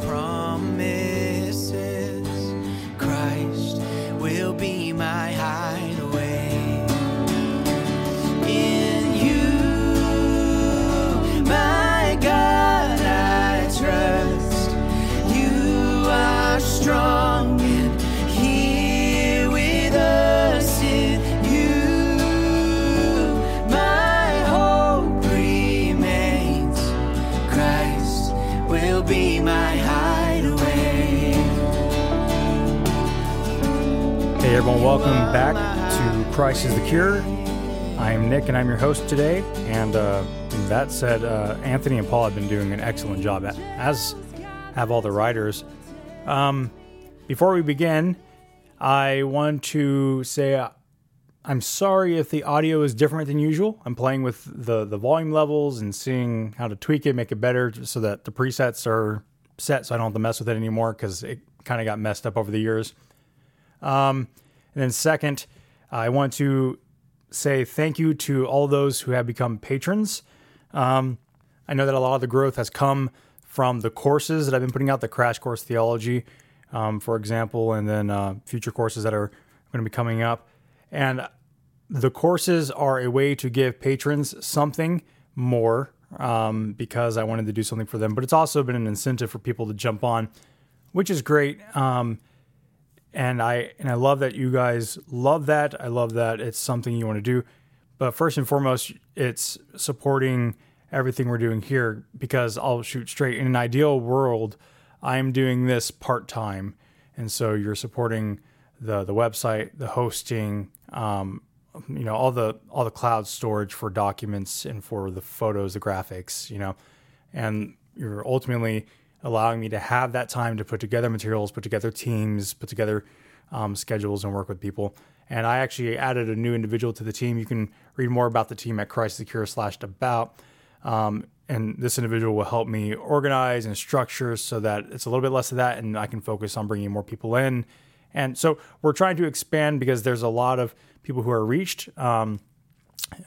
promises. Welcome back to Christ is the Cure. I am Nick and I'm your host today. And uh, that said, uh, Anthony and Paul have been doing an excellent job, as have all the writers. Um, before we begin, I want to say uh, I'm sorry if the audio is different than usual. I'm playing with the, the volume levels and seeing how to tweak it, make it better so that the presets are set so I don't have to mess with it anymore because it kind of got messed up over the years. Um, and then second, I want to say thank you to all those who have become patrons. Um, I know that a lot of the growth has come from the courses that I've been putting out, the Crash Course Theology, um, for example, and then uh, future courses that are going to be coming up. And the courses are a way to give patrons something more um, because I wanted to do something for them. But it's also been an incentive for people to jump on, which is great. Um, and I and I love that you guys love that. I love that it's something you want to do. But first and foremost, it's supporting everything we're doing here because I'll shoot straight. In an ideal world, I'm doing this part time, and so you're supporting the the website, the hosting, um, you know, all the all the cloud storage for documents and for the photos, the graphics, you know, and you're ultimately allowing me to have that time to put together materials, put together teams, put together um, schedules, and work with people. And I actually added a new individual to the team. You can read more about the team at Christ slash about. Um, and this individual will help me organize and structure so that it's a little bit less of that, and I can focus on bringing more people in. And so we're trying to expand because there's a lot of people who are reached. Um,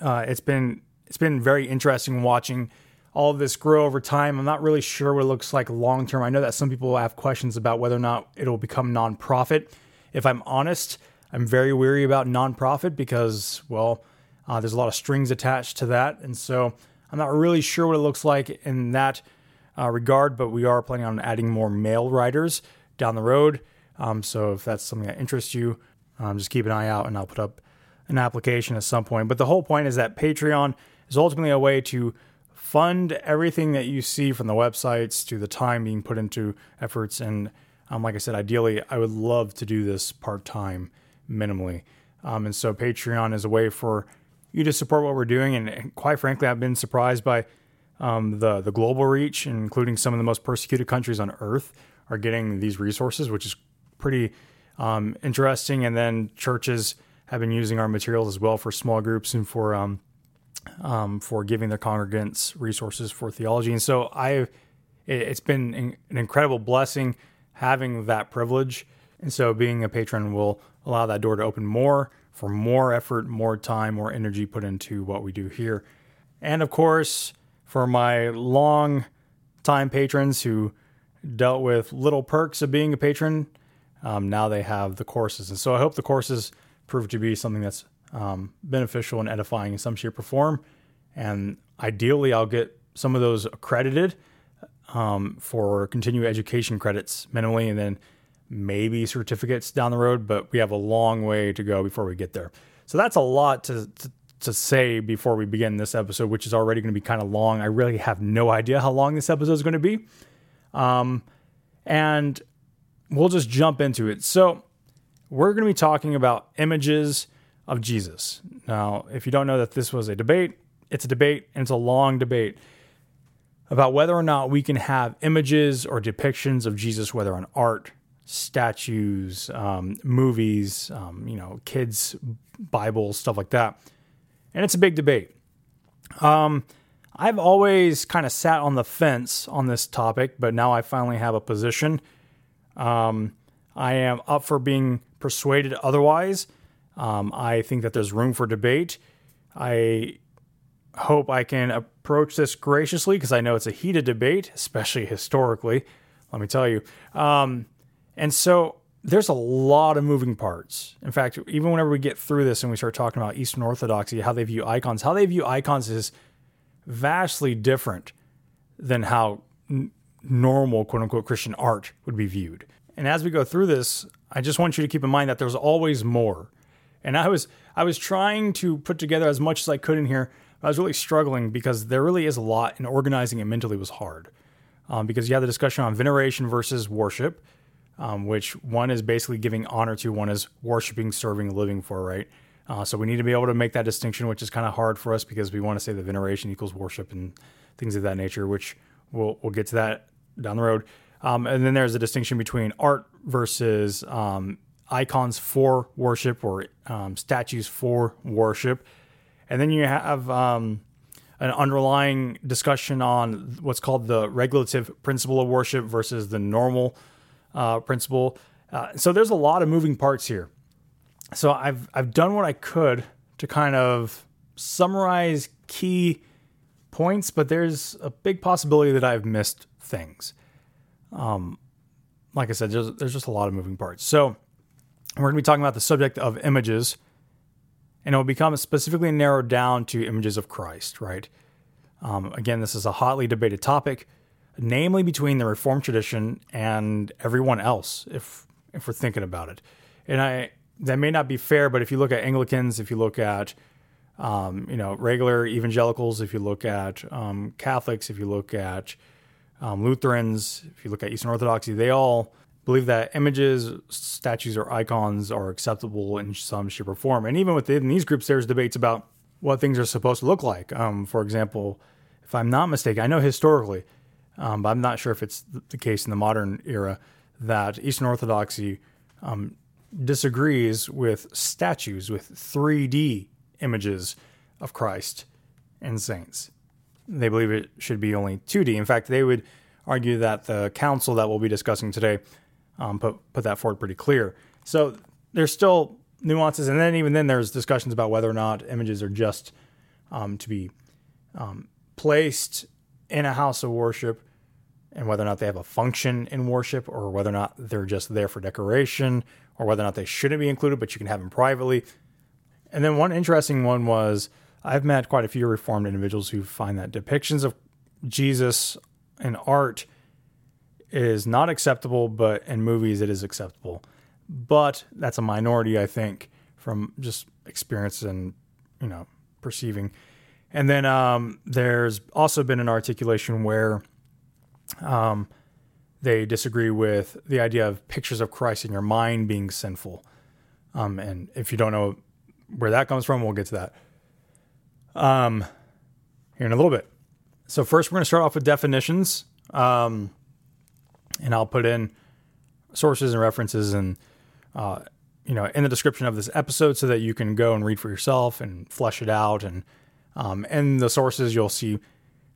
uh, it's been it's been very interesting watching all this grow over time. I'm not really sure what it looks like long term. I know that some people have questions about whether or not it'll become nonprofit. If I'm honest, I'm very weary about nonprofit because, well, uh, there's a lot of strings attached to that. And so I'm not really sure what it looks like in that uh, regard, but we are planning on adding more male writers down the road. Um, so if that's something that interests you, um, just keep an eye out and I'll put up an application at some point. But the whole point is that Patreon is ultimately a way to fund everything that you see from the websites to the time being put into efforts. And um, like I said, ideally, I would love to do this part time, minimally. Um, and so Patreon is a way for you to support what we're doing. And quite frankly, I've been surprised by um, the the global reach, including some of the most persecuted countries on earth, are getting these resources, which is pretty um, interesting. And then churches have been using our materials as well for small groups and for um, for giving their congregants resources for theology. And so I, it, it's been an incredible blessing having that privilege. And so being a patron will allow that door to open more for more effort, more time, more energy put into what we do here. And of course, for my long time patrons who dealt with little perks of being a patron, um, now they have the courses. And so I hope the courses prove to be something that's um, beneficial and edifying in some shape or form. And ideally, I'll get some of those accredited um, for continuing education credits minimally, and then maybe certificates down the road. But we have a long way to go before we get there. So that's a lot to, to, to say before we begin this episode, which is already going to be kind of long. I really have no idea how long this episode is going to be. Um, and we'll just jump into it. So, we're going to be talking about images of Jesus. Now, if you don't know that this was a debate, it's a debate and it's a long debate about whether or not we can have images or depictions of Jesus, whether on art, statues, um, movies, um, you know, kids' Bibles, stuff like that. And it's a big debate. Um, I've always kind of sat on the fence on this topic, but now I finally have a position. Um, I am up for being persuaded otherwise. Um, I think that there's room for debate. I hope I can approach this graciously because I know it's a heated debate, especially historically. let me tell you. Um, and so there's a lot of moving parts. In fact, even whenever we get through this and we start talking about Eastern Orthodoxy, how they view icons, how they view icons is vastly different than how n- normal quote unquote Christian art would be viewed. And as we go through this, I just want you to keep in mind that there's always more. And I was I was trying to put together as much as I could in here. I was really struggling because there really is a lot, and organizing it mentally was hard. Um, because you have the discussion on veneration versus worship, um, which one is basically giving honor to, one is worshiping, serving, living for, right? Uh, so we need to be able to make that distinction, which is kind of hard for us because we want to say that veneration equals worship and things of that nature, which we'll we'll get to that down the road. Um, and then there's a distinction between art versus um, icons for worship or um, statues for worship. And then you have um, an underlying discussion on what's called the regulative principle of worship versus the normal uh, principle. Uh, so there's a lot of moving parts here. So I've I've done what I could to kind of summarize key points, but there's a big possibility that I've missed things. Um, like I said, there's, there's just a lot of moving parts. So we're going to be talking about the subject of images, and it will become specifically narrowed down to images of Christ, right? Um, again, this is a hotly debated topic, namely between the Reformed tradition and everyone else, if if we're thinking about it. And I that may not be fair, but if you look at Anglicans, if you look at um, you know regular evangelicals, if you look at um, Catholics, if you look at um, Lutherans, if you look at Eastern Orthodoxy, they all believe that images, statues, or icons are acceptable in some shape or form. And even within these groups, there's debates about what things are supposed to look like. Um, for example, if I'm not mistaken, I know historically, um, but I'm not sure if it's the case in the modern era, that Eastern Orthodoxy um, disagrees with statues with 3D images of Christ and saints. They believe it should be only 2D. In fact, they would argue that the council that we'll be discussing today um, put put that forward pretty clear. So there's still nuances, and then even then there's discussions about whether or not images are just um, to be um, placed in a house of worship, and whether or not they have a function in worship, or whether or not they're just there for decoration, or whether or not they shouldn't be included, but you can have them privately. And then one interesting one was I've met quite a few Reformed individuals who find that depictions of Jesus in art is not acceptable, but in movies it is acceptable. But that's a minority, I think, from just experience and you know perceiving. And then um, there's also been an articulation where um, they disagree with the idea of pictures of Christ in your mind being sinful. Um, and if you don't know where that comes from, we'll get to that um, here in a little bit. So first, we're going to start off with definitions, um, and I'll put in sources and references and uh, you know in the description of this episode so that you can go and read for yourself and flesh it out. And um, in the sources, you'll see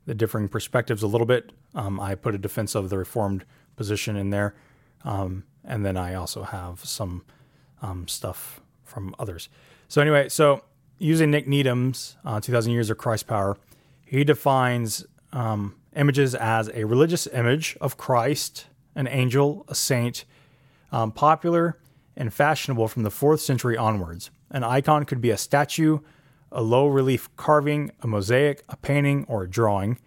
the differing perspectives a little bit. Um, I put a defense of the Reformed position in there, um, and then I also have some um, stuff from others. So anyway, so using Nick Needham's uh, 2000 Years of Christ's Power, he defines um, images as a religious image of Christ, an angel, a saint, um, popular and fashionable from the fourth century onwards. An icon could be a statue, a low relief carving, a mosaic, a painting, or a drawing.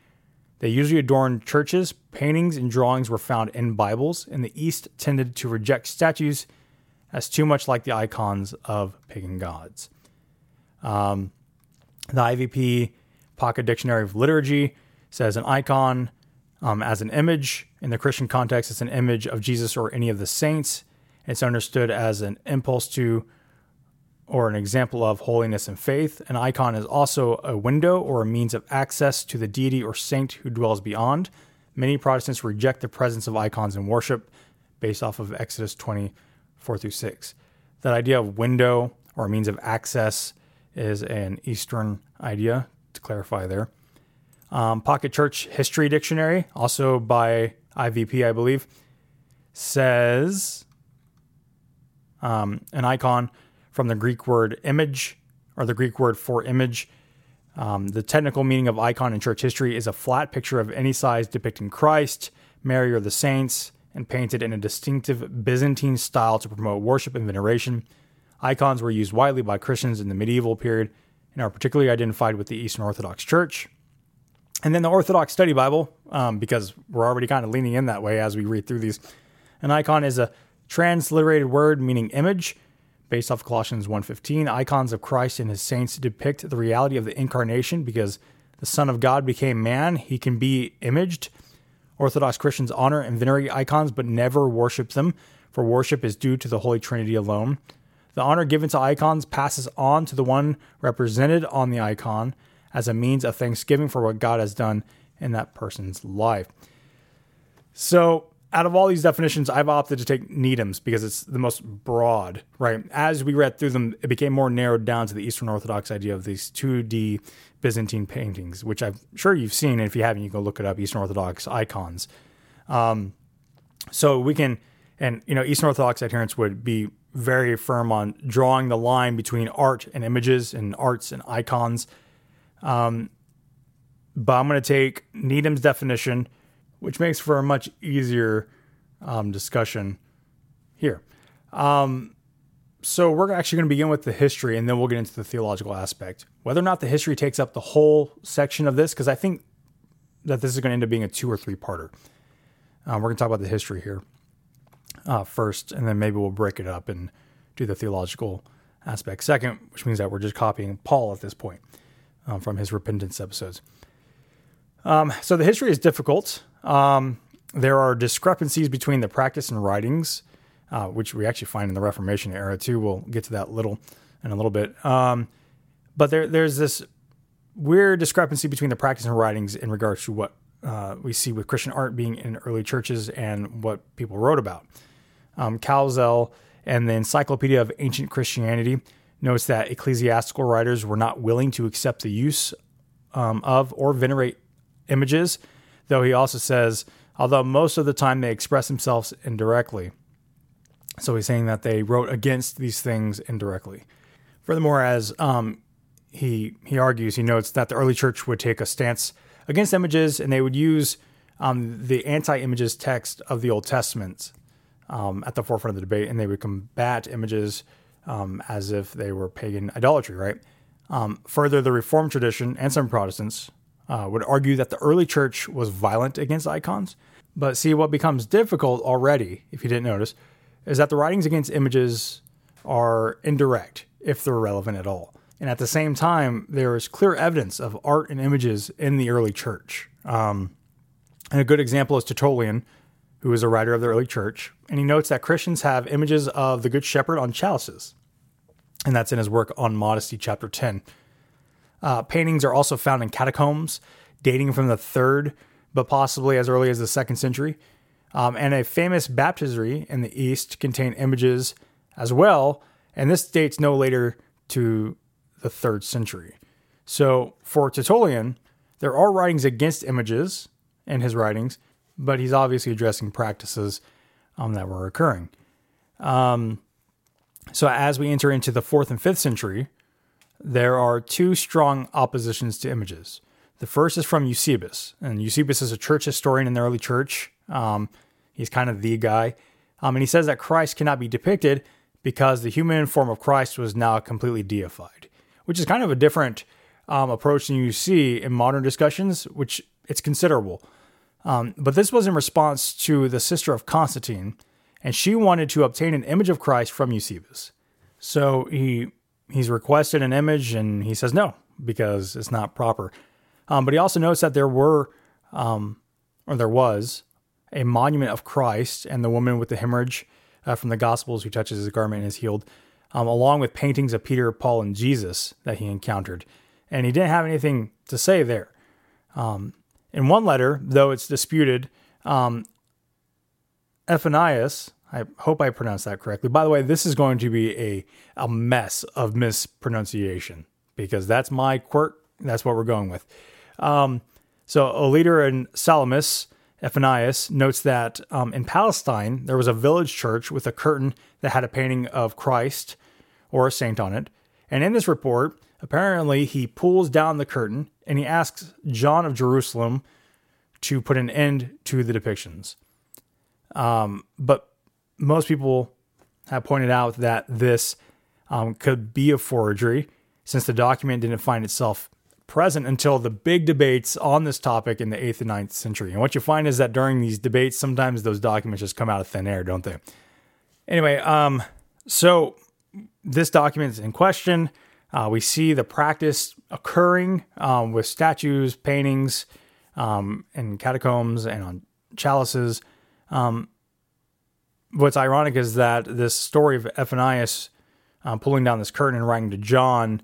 They usually adorned churches. Paintings and drawings were found in Bibles, and the East tended to reject statues as too much like the icons of pagan gods. Um, the IVP Pocket Dictionary of Liturgy says an icon um, as an image. In the Christian context, it's an image of Jesus or any of the saints. It's understood as an impulse to or an example of holiness and faith. An icon is also a window or a means of access to the deity or saint who dwells beyond. Many Protestants reject the presence of icons in worship based off of Exodus 20, 4 through 6. That idea of window or means of access is an Eastern idea, to clarify there. Um, Pocket Church History Dictionary, also by IVP, I believe, says um, an icon from the Greek word image or the Greek word for image. Um, the technical meaning of icon in church history is a flat picture of any size depicting Christ, Mary, or the saints. and painted in a distinctive Byzantine style to promote worship and veneration. Icons were used widely by Christians in the medieval period and are particularly identified with the Eastern Orthodox Church. And then the Orthodox Study Bible, um, because we're already kind of leaning in that way as we read through these. An icon is a transliterated word meaning image, based off Colossians 1:15. Icons of Christ and his saints depict the reality of the incarnation because the Son of God became man. He can be imaged. Orthodox Christians honor and venerate icons, but never worship them, for worship is due to the Holy Trinity alone. The honor given to icons passes on to the one represented on the icon as a means of thanksgiving for what God has done in that person's life. So, out of all these definitions, I've opted to take Needham's because it's the most broad, right? As we read through them, it became more narrowed down to the Eastern Orthodox idea of these 2D Byzantine paintings, which I'm sure you've seen. And if you haven't, you can go look it up Eastern Orthodox icons. Um, so we can, and, you know, Eastern Orthodox adherents would be very firm on drawing the line between art and images and arts and icons. Um, but I'm going to take Needham's definition which makes for a much easier um, discussion here. Um, so we're actually going to begin with the history, and then we'll get into the theological aspect. Whether or not the history takes up the whole section of this, because I think that this is going to end up being a two or three parter. Um, we're going to talk about the history here uh, first, and then maybe we'll break it up and do the theological aspect second, which means that we're just copying Paul at this point um, from his repentance episodes. Um, so the history is difficult. Um, there are discrepancies between the practice and writings, uh, which we actually find in the Reformation era too. We'll get to that little in a little bit. Um, but there, there's this weird discrepancy between the practice and writings in regards to what uh, we see with Christian art being in early churches and what people wrote about. Um, and the Encyclopedia of Ancient Christianity notes that ecclesiastical writers were not willing to accept the use um, of or venerate images though he also says, although most of the time they express themselves indirectly. So he's saying that they wrote against these things indirectly. Furthermore, as um, he he argues, he notes that the early church would take a stance against images, and they would use um, the anti-images text of the Old Testament um, at the forefront of the debate, and they would combat images um, as if they were pagan idolatry. Right. Um, further, the Reformed tradition and some Protestants uh, would argue that the early church was violent against icons. But see, what becomes difficult already, if you didn't notice, is that the writings against images are indirect, if they're relevant at all. And at the same time, there is clear evidence of art and images in the early church. Um, and a good example is Tertullian, who is a writer of the early church, and he notes that Christians have images of the Good Shepherd on chalices. And that's in his work on modesty, chapter 10. Uh, paintings are also found in catacombs dating from the third, but possibly as early as the second century. Um, and a famous baptistry in the east contain images as well, and this dates no later to the third century. So for Tertullian, there are writings against images in his writings, but he's obviously addressing practices um, that were occurring. Um, so as we enter into the fourth and fifth century, there are two strong oppositions to images. The first is from Eusebius, and Eusebius is a church historian in the early church. Um, he's kind of the guy. Um, and he says that Christ cannot be depicted because the human form of Christ was now completely deified, which is kind of a different um, approach than you see in modern discussions, which it's considerable. Um, but this was in response to the sister of Constantine, and she wanted to obtain an image of Christ from Eusebius. So he he's requested an image and he says no because it's not proper. Um, but he also notes that there were, um, or there was, a monument of Christ and the woman with the hemorrhage uh, from the Gospels who touches his garment and is healed, um, along with paintings of Peter, Paul, and Jesus that he encountered. And he didn't have anything to say there. Um, in one letter, though it's disputed, um, Ephanius, I hope I pronounced that correctly. By the way, this is going to be a, a mess of mispronunciation because that's my quirk. That's what we're going with. Um, so, a leader in Salamis, Ephanius, notes that um, in Palestine, there was a village church with a curtain that had a painting of Christ or a saint on it. And in this report, apparently he pulls down the curtain and he asks John of Jerusalem to put an end to the depictions. Um, but most people have pointed out that this um, could be a forgery since the document didn't find itself present until the big debates on this topic in the 8th and 9th century. And what you find is that during these debates, sometimes those documents just come out of thin air, don't they? Anyway, um, so this document is in question. Uh, we see the practice occurring um, with statues, paintings, um, catacombs and on chalices. Um, what's ironic is that this story of Ephanius um, pulling down this curtain and writing to John,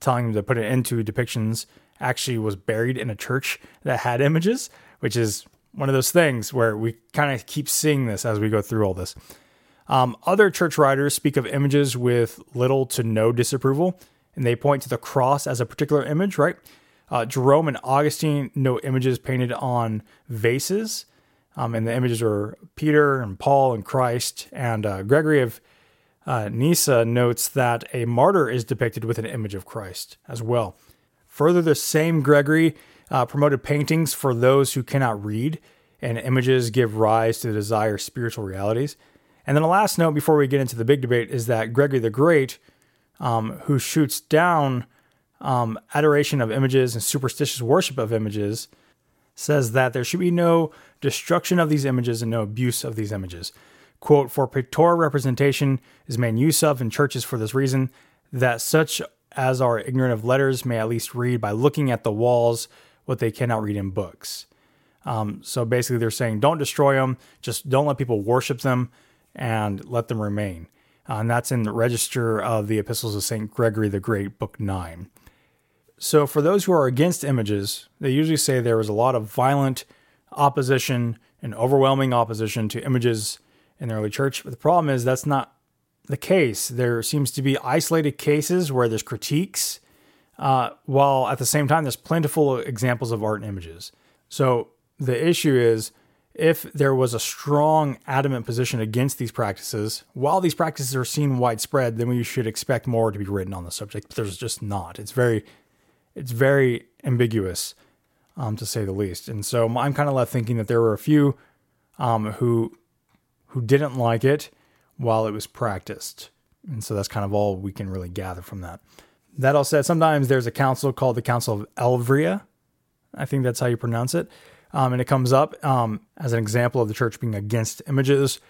telling him to put it into depictions, actually was buried in a church that had images, which is one of those things where we kind of keep seeing this as we go through all this. Um, other church writers speak of images with little to no disapproval, and they point to the cross as a particular image, right? Uh, Jerome and Augustine note images painted on vases, um, and the images are Peter and Paul and Christ. And uh, Gregory of uh, Nyssa notes that a martyr is depicted with an image of Christ as well. Further, the same Gregory uh, promoted paintings for those who cannot read, and images give rise to the desired spiritual realities. And then the last note before we get into the big debate is that Gregory the Great, um, who shoots down um, adoration of images and superstitious worship of images, says that there should be no destruction of these images and no abuse of these images. Quote, for pictorial representation is made use of in churches for this reason, that such as are ignorant of letters may at least read by looking at the walls what they cannot read in books. Um, so basically, they're saying don't destroy them, just don't let people worship them and let them remain. Uh, and that's in the Register of the Epistles of St. Gregory the Great, Book 9. So, for those who are against images, they usually say there was a lot of violent opposition and overwhelming opposition to images in the early church. But the problem is that's not the case. There seems to be isolated cases where there's critiques, uh, while at the same time, there's plentiful examples of art and images. So, the issue is if there was a strong, adamant position against these practices, while these practices are seen widespread, then we should expect more to be written on the subject. But there's just not. It's very, it's very ambiguous, um, to say the least. And so I'm kind of left thinking that there were a few um, who who didn't like it while it was practiced. And so that's kind of all we can really gather from that. That all said, sometimes there's a council called the Council of Elvira. I think that's how you pronounce it um, and it comes up um, as an example of the church being against images.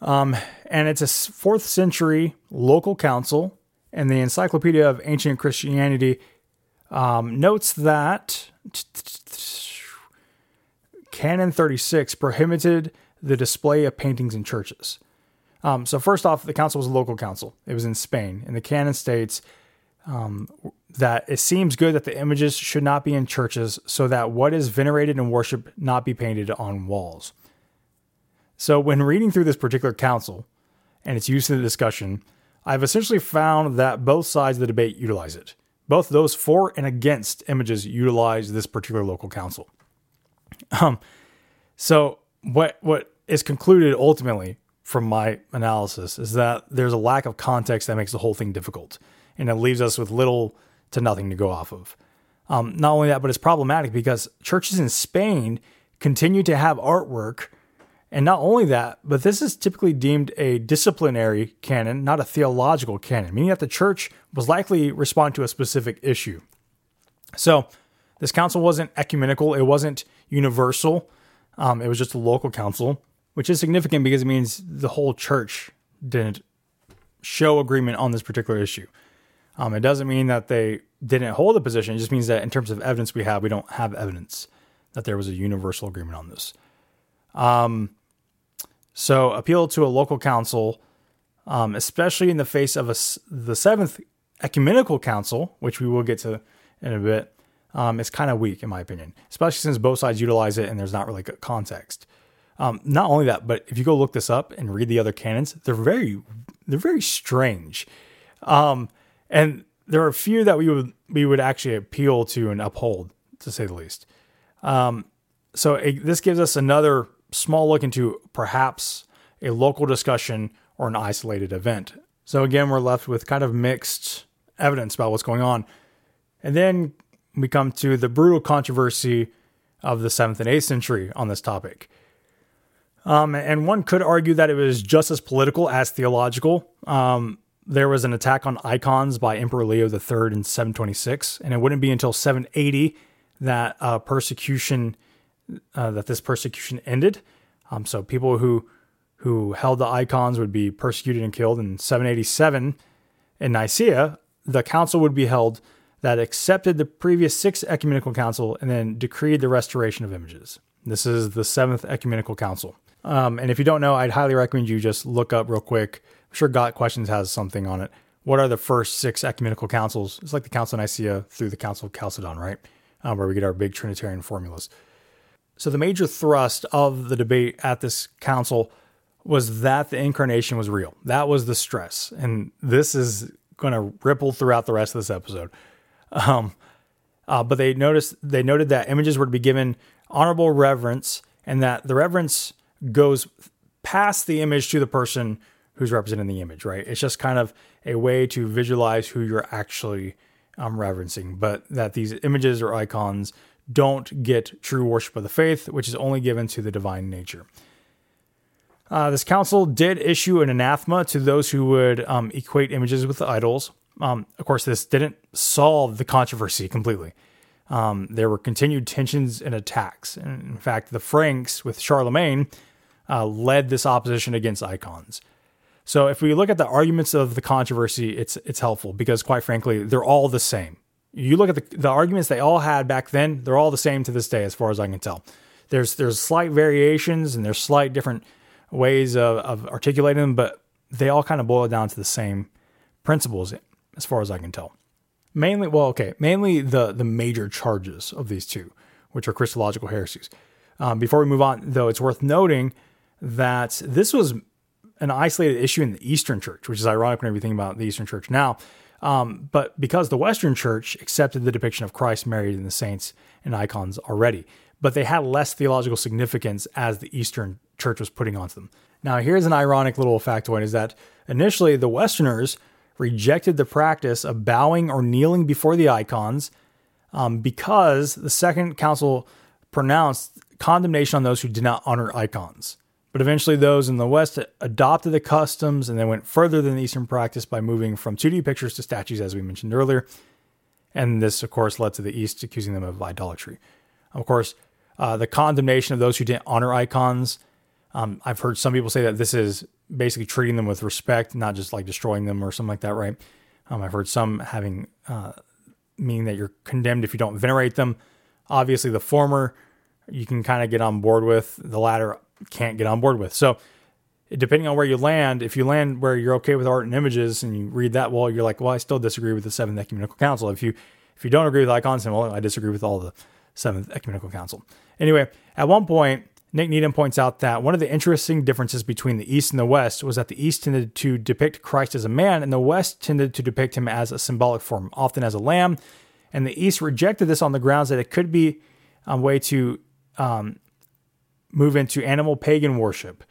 Um, and it's a fourth century local council, and the Encyclopedia of Ancient Christianity um, notes that Canon 36 prohibited the display of paintings in churches. Um, so, first off, the council was a local council. It was in Spain, and the canon states um, that it seems good that the images should not be in churches so that what is venerated and worshiped not be painted on walls. So, when reading through this particular council and its use in the discussion, I've essentially found that both sides of the debate utilize it. Both those for and against images utilize this particular local council. Um, so, what what is concluded ultimately from my analysis is that there's a lack of context that makes the whole thing difficult and it leaves us with little to nothing to go off of. Um, not only that, but it's problematic because churches in Spain continue to have artwork. And not only that, but this is typically deemed a disciplinary canon, not a theological canon, meaning that the church was likely responding to a specific issue. So this council wasn't ecumenical, it wasn't universal, um, it was just a local council, which is significant because it means the whole church didn't show agreement on this particular issue. Um, it doesn't mean that they didn't hold a position. It just means that in terms of evidence we have, we don't have evidence that there was a universal agreement on this. Um, so appeal to a local council, um, especially in the face of a, the seventh ecumenical council, which we will get to in a bit, um, is kind of weak in my opinion, especially since both sides utilize it and there's not really good context. Um, not only that, but if you go look this up and read the other canons, they're very, they're very strange. Um, and there are a few that we would we would actually appeal to and uphold, to say the least. Um, so it, this gives us another small look into perhaps a local discussion or an isolated event. So again, we're left with kind of mixed evidence about what's going on, and then we come to the brutal controversy of the seventh and eighth century on this topic. Um, and one could argue that it was just as political as theological. Um, there was an attack on icons by Emperor Leo III in 726, and it wouldn't be until 780 that uh, persecution uh, that this persecution ended. Um, so people who who held the icons would be persecuted and killed. In 787 in Nicaea, the council would be held that accepted the previous six ecumenical council and then decreed the restoration of images. This is the seventh ecumenical council. Um, and if you don't know, I'd highly recommend you just look up real quick. I'm sure Got Questions has something on it. What are the first six ecumenical councils? It's like the Council of Nicaea through the Council of Chalcedon, right? Um, where we get our big Trinitarian formulas. So the major thrust of the debate at this council was that the incarnation was real. That was the stress. And this is going to ripple throughout the rest of this episode. Um, uh, but they noticed they noted that images were to be given honorable reverence, and that the reverence goes past the image to the person who's representing the image. Right? It's just kind of a way to visualize who you're actually um, reverencing, but that these images or icons don't get true worship of the faith, which is only given to the divine nature. Uh, this council did issue an anathema to those who would um, equate images with idols. Um, of course, this didn't solve the controversy completely. Um, there were continued tensions and attacks. And in fact, the Franks with Charlemagne uh, led this opposition against icons. So if we look at the arguments of the controversy, it's it's helpful because quite frankly, they're all the same. You look at the, the arguments they all had back then, they're all the same to this day, as far as I can tell. There's there's slight variations and there's slight different ways of, of articulating them, but they all kind of boil down to the same principles as far as I can tell. Mainly, well, okay, mainly the the major charges of these two, which are Christological heresies. Um, before we move on, though, it's worth noting that this was an isolated issue in the Eastern Church, which is ironic when think about the Eastern Church now. Um, but because the Western Church accepted the depiction of Christ Mary and the saints and icons already, but they had less theological significance as the Eastern church was putting onto them. Now, here's an ironic little factoid is that initially the Westerners rejected the practice of bowing or kneeling before the icons um, because the Second Council pronounced condemnation on those who did not honor icons. But eventually, those in the West adopted the customs and then went further than the Eastern practice by moving from 2D pictures to statues, as we mentioned earlier. And this, of course, led to the East accusing them of idolatry. Of course, uh, the condemnation of those who didn't honor icons um, I've heard some people say that this is basically treating them with respect, not just like destroying them or something like that, right? Um, I've heard some having uh, meaning that you're condemned if you don't venerate them. Obviously, the former you can kind of get on board with, the latter can't get on board with. So, depending on where you land, if you land where you're okay with art and images and you read that well, you're like, well, I still disagree with the Seventh Ecumenical Council. If you if you don't agree with icons, well, I disagree with all the Seventh Ecumenical Council. Anyway, at one point, Nick Needham points out that one of the interesting differences between the East and the West was that the East tended to depict Christ as a man, and the West tended to depict him as a symbolic form, often as a lamb. And the East rejected this on the grounds that it could be a way to um, move into animal pagan worship.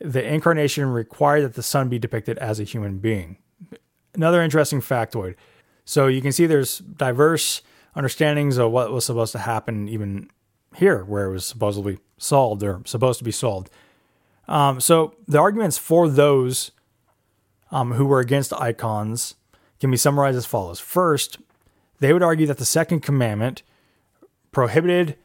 The incarnation required that the Son be depicted as a human being. Another interesting factoid. So you can see there's diverse understandings of what was supposed to happen even here, where it was supposedly solved or supposed to be solved. Um, so the arguments for those um, who were against icons can be summarized as follows. First, they would argue that the second commandment prohibited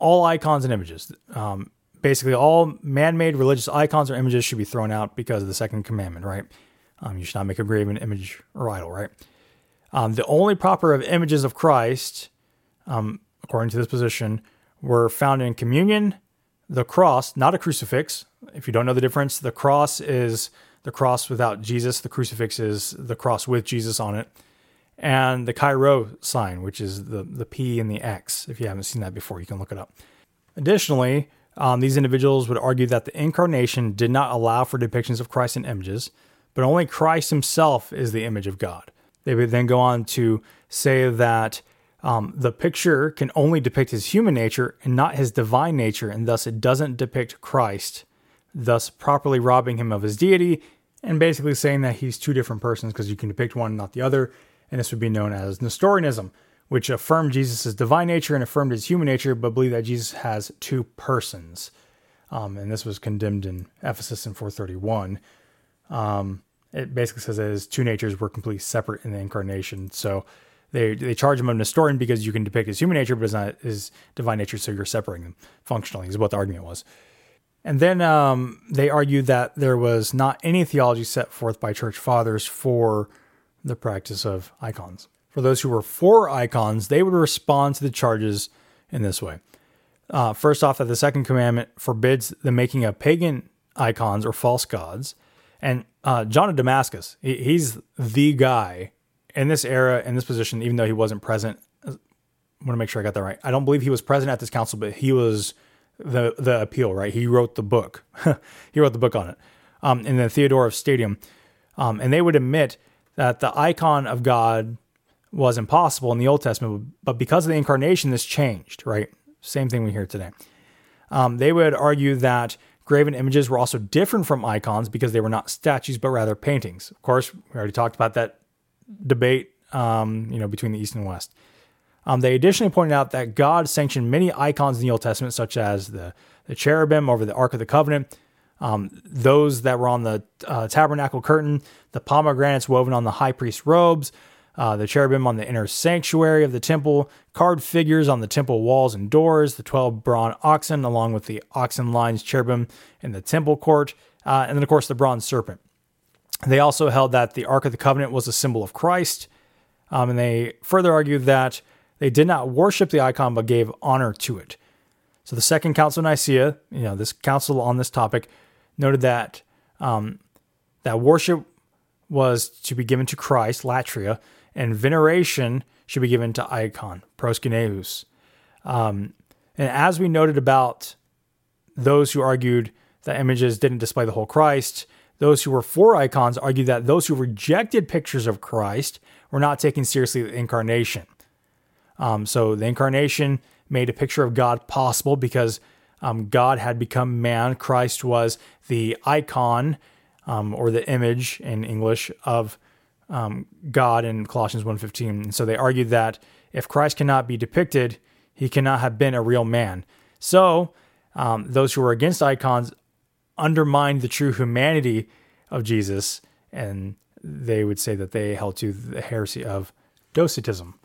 all icons and images. Um, basically, all man made religious icons or images should be thrown out because of the second commandment, right? Um, you should not make a graven image or idol, right? Um, the only proper of images of Christ, um, according to this position, were found in communion, the cross, not a crucifix. If you don't know the difference, the cross is the cross without Jesus, the crucifix is the cross with Jesus on it, and the Chi-Rho sign, which is the, the P and the X. If you haven't seen that before, you can look it up. Additionally, um, these individuals would argue that the incarnation did not allow for depictions of Christ in images, but only Christ himself is the image of God. They would then go on to say that um, the picture can only depict his human nature and not his divine nature, and thus it doesn't depict Christ, thus properly robbing him of his deity and basically saying that he's two different persons because you can depict one not the other. And this would be known as Nestorianism, which affirmed Jesus' divine nature and affirmed his human nature, but believed that Jesus has two persons. um, and this was condemned in Ephesus in 431. Um, it basically says that his two natures were completely separate in the incarnation. So they they charge him a Nestorian because you can depict his human nature, but it's not his divine nature, so you're separating them functionally, is what the argument was. And then um, they argued that there was not any theology set forth by church fathers for the practice of icons. For those who were for icons, they would respond to the charges in this way. Uh, first off, that the second commandment forbids the making of pagan icons or false gods. And uh, John of Damascus, he, he's the guy in this era, in this position, even though he wasn't present. I want to make sure I got that right. I don't believe he was present at this council, but he was the the appeal, right? He wrote the book. he wrote the book on it. Um, in the Theodore of Stadium, um, and they would admit that the icon of God was impossible in the Old Testament, but because of the incarnation, this changed, right? Same thing we hear today. Um, they would argue that graven images were also different from icons because they were not statues, but rather paintings. Of course, we already talked about that debate, um, you know, between the East and West. Um, they additionally pointed out that God sanctioned many icons in the Old Testament, such as the, the cherubim over the Ark of the Covenant, um, those that were on the uh, tabernacle curtain, the pomegranates woven on the high priest's robes, uh, the cherubim on the inner sanctuary of the temple, carved figures on the temple walls and doors, the 12 bronze oxen, along with the oxen lines cherubim in the temple court, uh, and then, of course, the bronze serpent. They also held that the Ark of the Covenant was a symbol of Christ, um, and they further argued that they did not worship the icon but gave honor to it. So the Second Council of Nicaea, you know, this council on this topic, noted that um, that worship was to be given to Christ, latria, and veneration should be given to icon, proskyneus. Um, and as we noted about those who argued that images didn't display the whole Christ, those who were for icons argued that those who rejected pictures of Christ were not taking seriously the incarnation. Um, so the incarnation made a picture of God possible because um, God had become man. Christ was the icon um, or the image in English of um, God in Colossians 1.15. And so they argued that if Christ cannot be depicted, he cannot have been a real man. So um, those who were against icons undermined the true humanity of Jesus, and they would say that they held to the heresy of Docetism,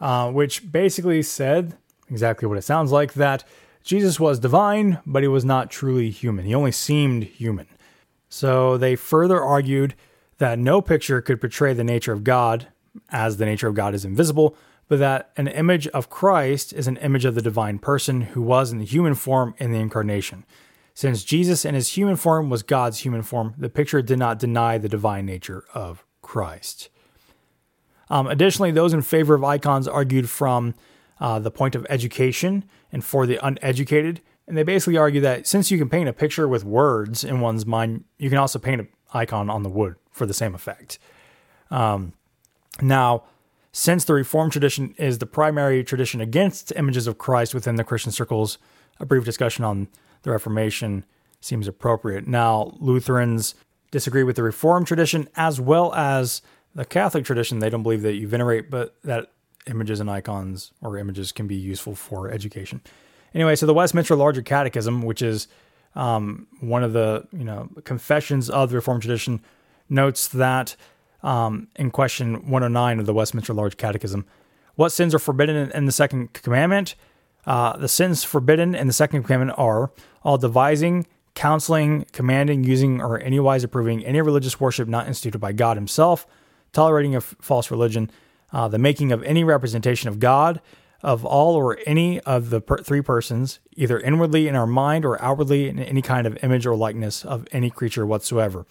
uh, which basically said exactly what it sounds like that Jesus was divine, but he was not truly human. He only seemed human. So they further argued that no picture could portray the nature of God, as the nature of God is invisible, but that an image of Christ is an image of the divine person who was in the human form in the incarnation. Since Jesus in his human form was God's human form, the picture did not deny the divine nature of Christ. Um, additionally, those in favor of icons argued from uh, the point of education and for the uneducated. And they basically argue that since you can paint a picture with words in one's mind, you can also paint an icon on the wood for the same effect. Um, now, since the Reformed tradition is the primary tradition against images of Christ within the Christian circles, a brief discussion on the Reformation seems appropriate. Now, Lutherans disagree with the Reformed tradition as well as the Catholic tradition. They don't believe that you venerate, but that images and icons or images can be useful for education. Anyway, so the Westminster Larger Catechism, which is um, one of the you know confessions of the Reformed tradition, notes that um, in question 109 of the Westminster Large Catechism, what sins are forbidden in, the second commandment? Uh, the sins forbidden in the second commandment are all devising, counseling, commanding, using, or anywise approving any religious worship not instituted by God Himself, tolerating a f- false religion, uh, the making of any representation of God, of all or any of the per- three persons, either inwardly in our mind or outwardly in any kind of image or likeness of any creature whatsoever.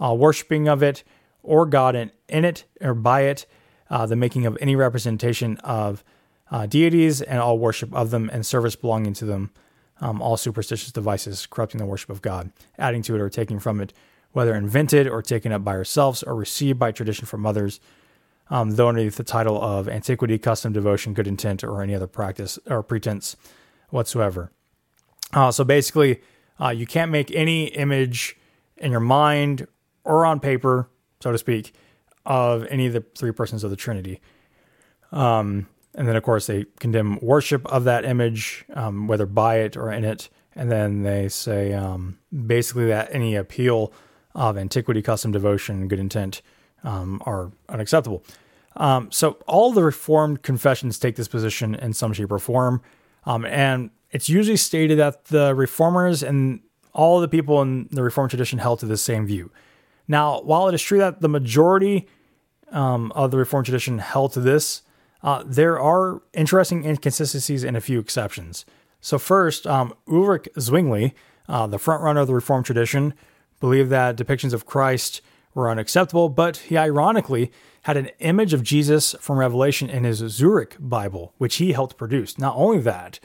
Uh, worshipping of it or God in, in it or by it, uh, the making of any representation of uh, deities and all worship of them and service belonging to them, um, all superstitious devices corrupting the worship of God, adding to it or taking from it, whether invented or taken up by ourselves or received by tradition from others, um, though underneath the title of antiquity, custom, devotion, good intent, or any other practice or pretense whatsoever. Uh, so basically, uh, you can't make any image in your mind or on paper, so to speak, of any of the three persons of the Trinity. Um, and then, of course, they condemn worship of that image, um, whether by it or in it, And then they say um, basically that any appeal of antiquity, custom, devotion, good intent um, are unacceptable. Um, so all the Reformed confessions take this position in some shape or form. Um, and it's usually stated that the Reformers and all the people in the Reformed tradition held to the same view. Now, while it is true that the majority um, of the Reformed tradition held to this, uh, there are interesting inconsistencies and a few exceptions. So, first, um, Ulrich Zwingli, uh, the frontrunner of the Reformed tradition, believed that depictions of Christ were unacceptable, but he ironically had an image of Jesus from Revelation in his Zurich Bible, which he helped produce. Not only that,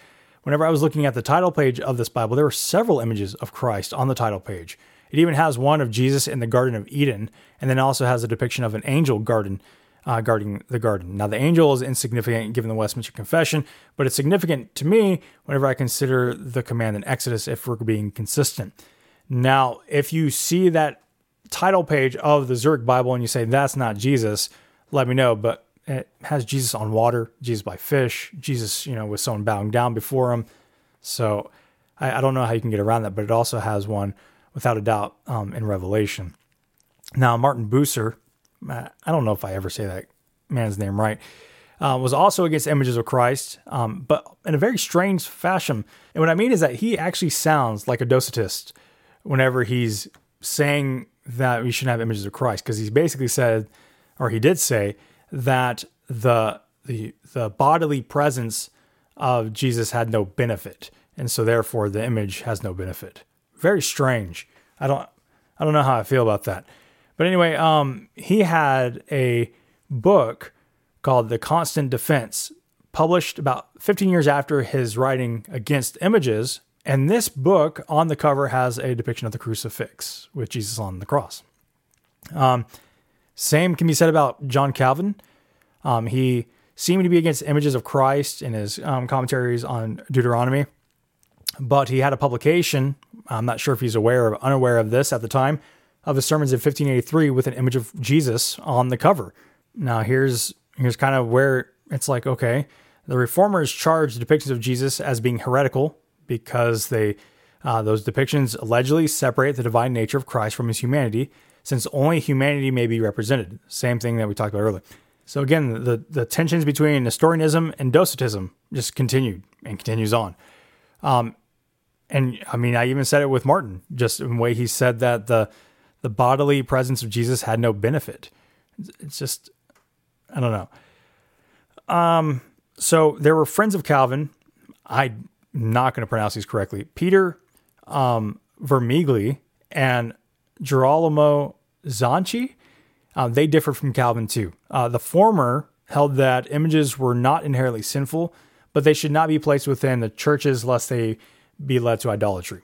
whenever I was looking at the title page of this Bible, there were several images of Christ on the title page. It even has one of Jesus in the Garden of Eden, and then also has a depiction of an angel garden uh, guarding the garden. Now, the angel is insignificant given the Westminster Confession, but it's significant to me whenever I consider the command in Exodus if we're being consistent. Now, if you see that title page of the Zurich Bible and you say that's not Jesus, let me know. But it has Jesus on water, Jesus by fish, Jesus, you know, with someone bowing down before him. So I, I don't know how you can get around that, but it also has one without a doubt um, in Revelation. Now, Martin Bucer, I don't know if I ever say that man's name right, uh, was also against images of Christ, um, but in a very strange fashion. And what I mean is that he actually sounds like a Docetist whenever he's saying that we shouldn't have images of Christ, because he basically said, or he did say, that the the the bodily presence of Jesus had no benefit, and so therefore the image has no benefit. Very strange. I don't I don't know how I feel about that. But anyway, um, he had a book called The Constant Defense, published about 15 years after his writing against images. And this book on the cover has a depiction of the crucifix with Jesus on the cross. Um, same can be said about John Calvin. Um, he seemed to be against images of Christ in his um, commentaries on Deuteronomy, but he had a publication. I'm not sure if he's aware or unaware of this at the time of his sermons in 1583 with an image of Jesus on the cover. Now here's here's kind of where it's like okay, the reformers charged depictions of Jesus as being heretical because they uh, those depictions allegedly separate the divine nature of Christ from his humanity, since only humanity may be represented. Same thing that we talked about earlier. So again, the the tensions between Nestorianism and Docetism just continued and continues on. Um, and I mean, I even said it with Martin, just in the way he said that the the bodily presence of Jesus had no benefit. It's just, I don't know. Um, so there were friends of Calvin. I'm not going to pronounce these correctly. Peter um, Vermigli and Girolamo Zanchi. Uh, they differ from Calvin too. Uh, the former held that images were not inherently sinful, but they should not be placed within the churches lest they be led to idolatry.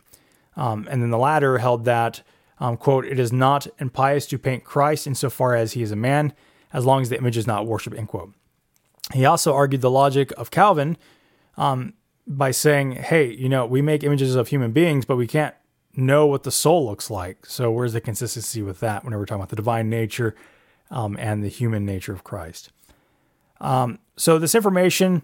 Um, and then the latter held that um, quote, it is not impious to paint Christ insofar as he is a man, as long as the image is not worship, end quote. He also argued the logic of Calvin um, by saying, hey, you know, we make images of human beings, but we can't know what the soul looks like. So where's the consistency with that whenever we're talking about the divine nature um, and the human nature of Christ? Um, so this information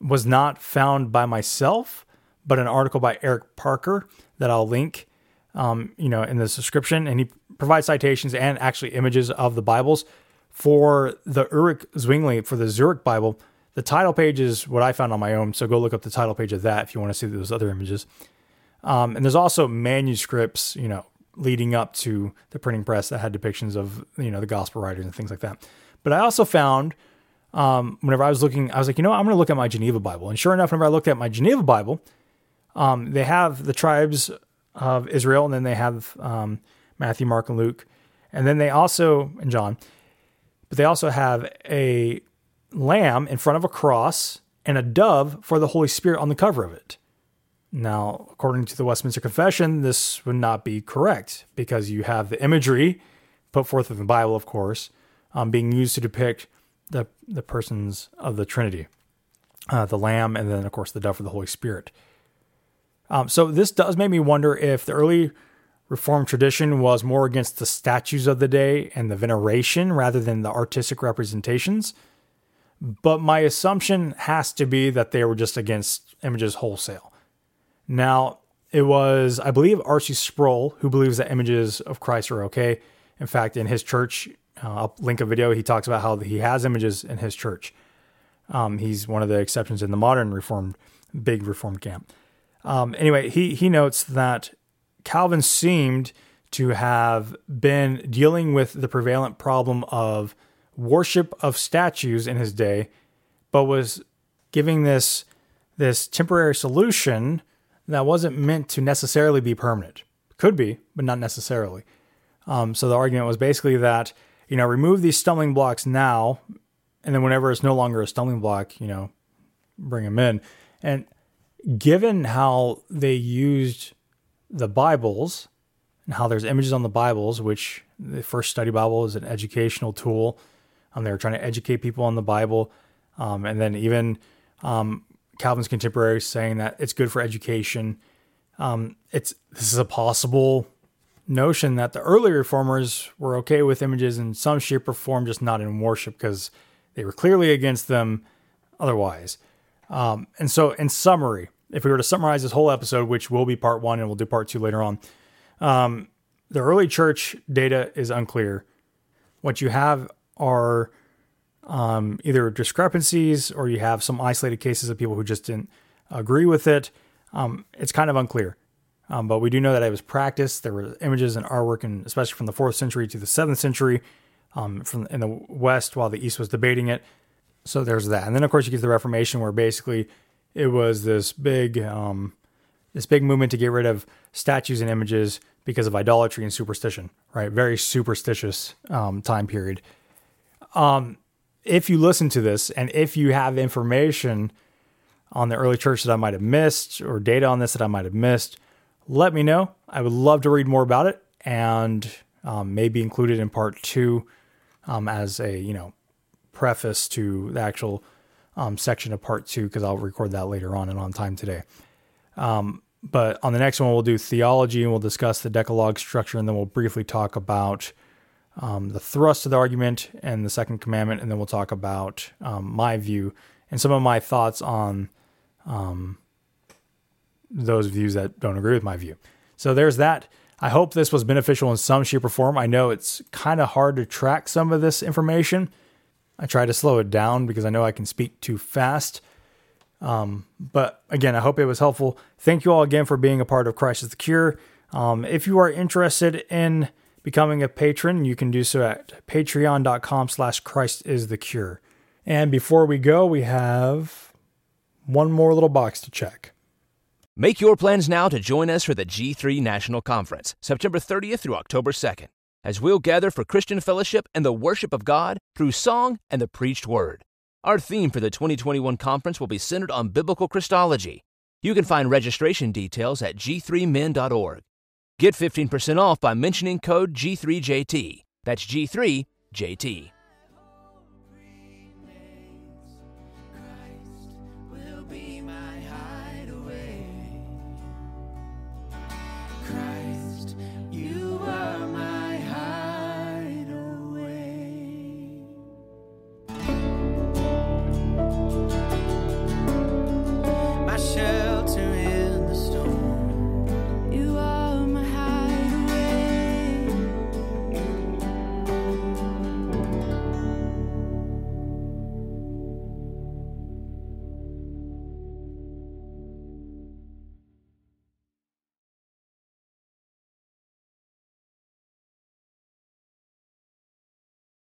was not found by myself, but an article by Eric Parker that I'll link um, you know, in the description, and he provides citations and actually images of the Bibles for the Ulrich Zwingli for the Zurich Bible. The title page is what I found on my own, so go look up the title page of that if you want to see those other images. Um, and there's also manuscripts, you know, leading up to the printing press that had depictions of you know the gospel writers and things like that. But I also found um, whenever I was looking, I was like, you know? I'm going to look at my Geneva Bible, and sure enough, whenever I looked at my Geneva Bible, um, they have the tribes of Israel, and then they have um, Matthew, Mark, and Luke, and then they also and John, but they also have a lamb in front of a cross and a dove for the Holy Spirit on the cover of it. Now, according to the Westminster Confession, this would not be correct because you have the imagery put forth in the Bible, of course, um, being used to depict the the persons of the Trinity, uh, the Lamb, and then of course the dove for the Holy Spirit. Um, so this does make me wonder if the early Reformed tradition was more against the statues of the day and the veneration rather than the artistic representations. But my assumption has to be that they were just against images wholesale. Now, it was, I believe, R.C. Sproul who believes that images of Christ are okay. In fact, in his church, uh, I'll link a video. He talks about how he has images in his church. Um, he's one of the exceptions in the modern Reformed, big Reformed camp. Um, anyway, he he notes that Calvin seemed to have been dealing with the prevalent problem of worship of statues in his day, but was giving this this temporary solution that wasn't meant to necessarily be permanent. Could be, but not necessarily. Um, so the argument was basically that you know remove these stumbling blocks now, and then whenever it's no longer a stumbling block, you know, bring them in. And given how they used the Bibles and how there's images on the Bibles, which the first study Bible is an educational tool. Um, they were trying to educate people on the Bible, um, and then even um, Calvin's contemporaries saying that it's good for education. Um, it's this is a possible notion that the early reformers were okay with images in some shape or form, just not in worship because they were clearly against them otherwise. Um, and so, in summary, if we were to summarize this whole episode, which will be part one and we'll do part two later on, um, the early church data is unclear. What you have are um, either discrepancies or you have some isolated cases of people who just didn't agree with it. Um, it's kind of unclear. Um, but we do know that it was practiced. There were images and artwork, and especially from the fourth century to the seventh century, um, from in the West, while the East was debating it. So there's that, and then of course you get the Reformation, where basically it was this big, um, this big movement to get rid of statues and images because of idolatry and superstition. Right, very superstitious um, time period. Um, if you listen to this, and if you have information on the early church that I might have missed, or data on this that I might have missed let me know. I would love to read more about it and um, maybe include it in part two um, as a you know preface to the actual um, section of part two because I'll record that later on and on time today. Um, but on the next one, we'll do theology and we'll discuss the Decalogue structure, and then we'll briefly talk about um, the thrust of the argument and the second commandment, and then we'll talk about um, my view and some of my thoughts on um, those views that don't agree with my view. So there's that. I hope this was beneficial in some shape or form. I know it's kind of hard to track some of this information. I try to slow it down because I know I can speak too fast. Um, but again, I hope it was helpful. Thank you all again for being a part of Christ is the Cure. Um, if you are interested in becoming a patron, you can do so at patreon.com slash Christ is the Cure. And before we go, we have one more little box to check. Make your plans now to join us for the G3 National Conference, September 30th through October 2nd, as we'll gather for Christian fellowship and the worship of God through song and the preached word. Our theme for the 2021 conference will be centered on biblical Christology. You can find registration details at g3min.org. Get 15% off by mentioning code G3JT. That's G3JT.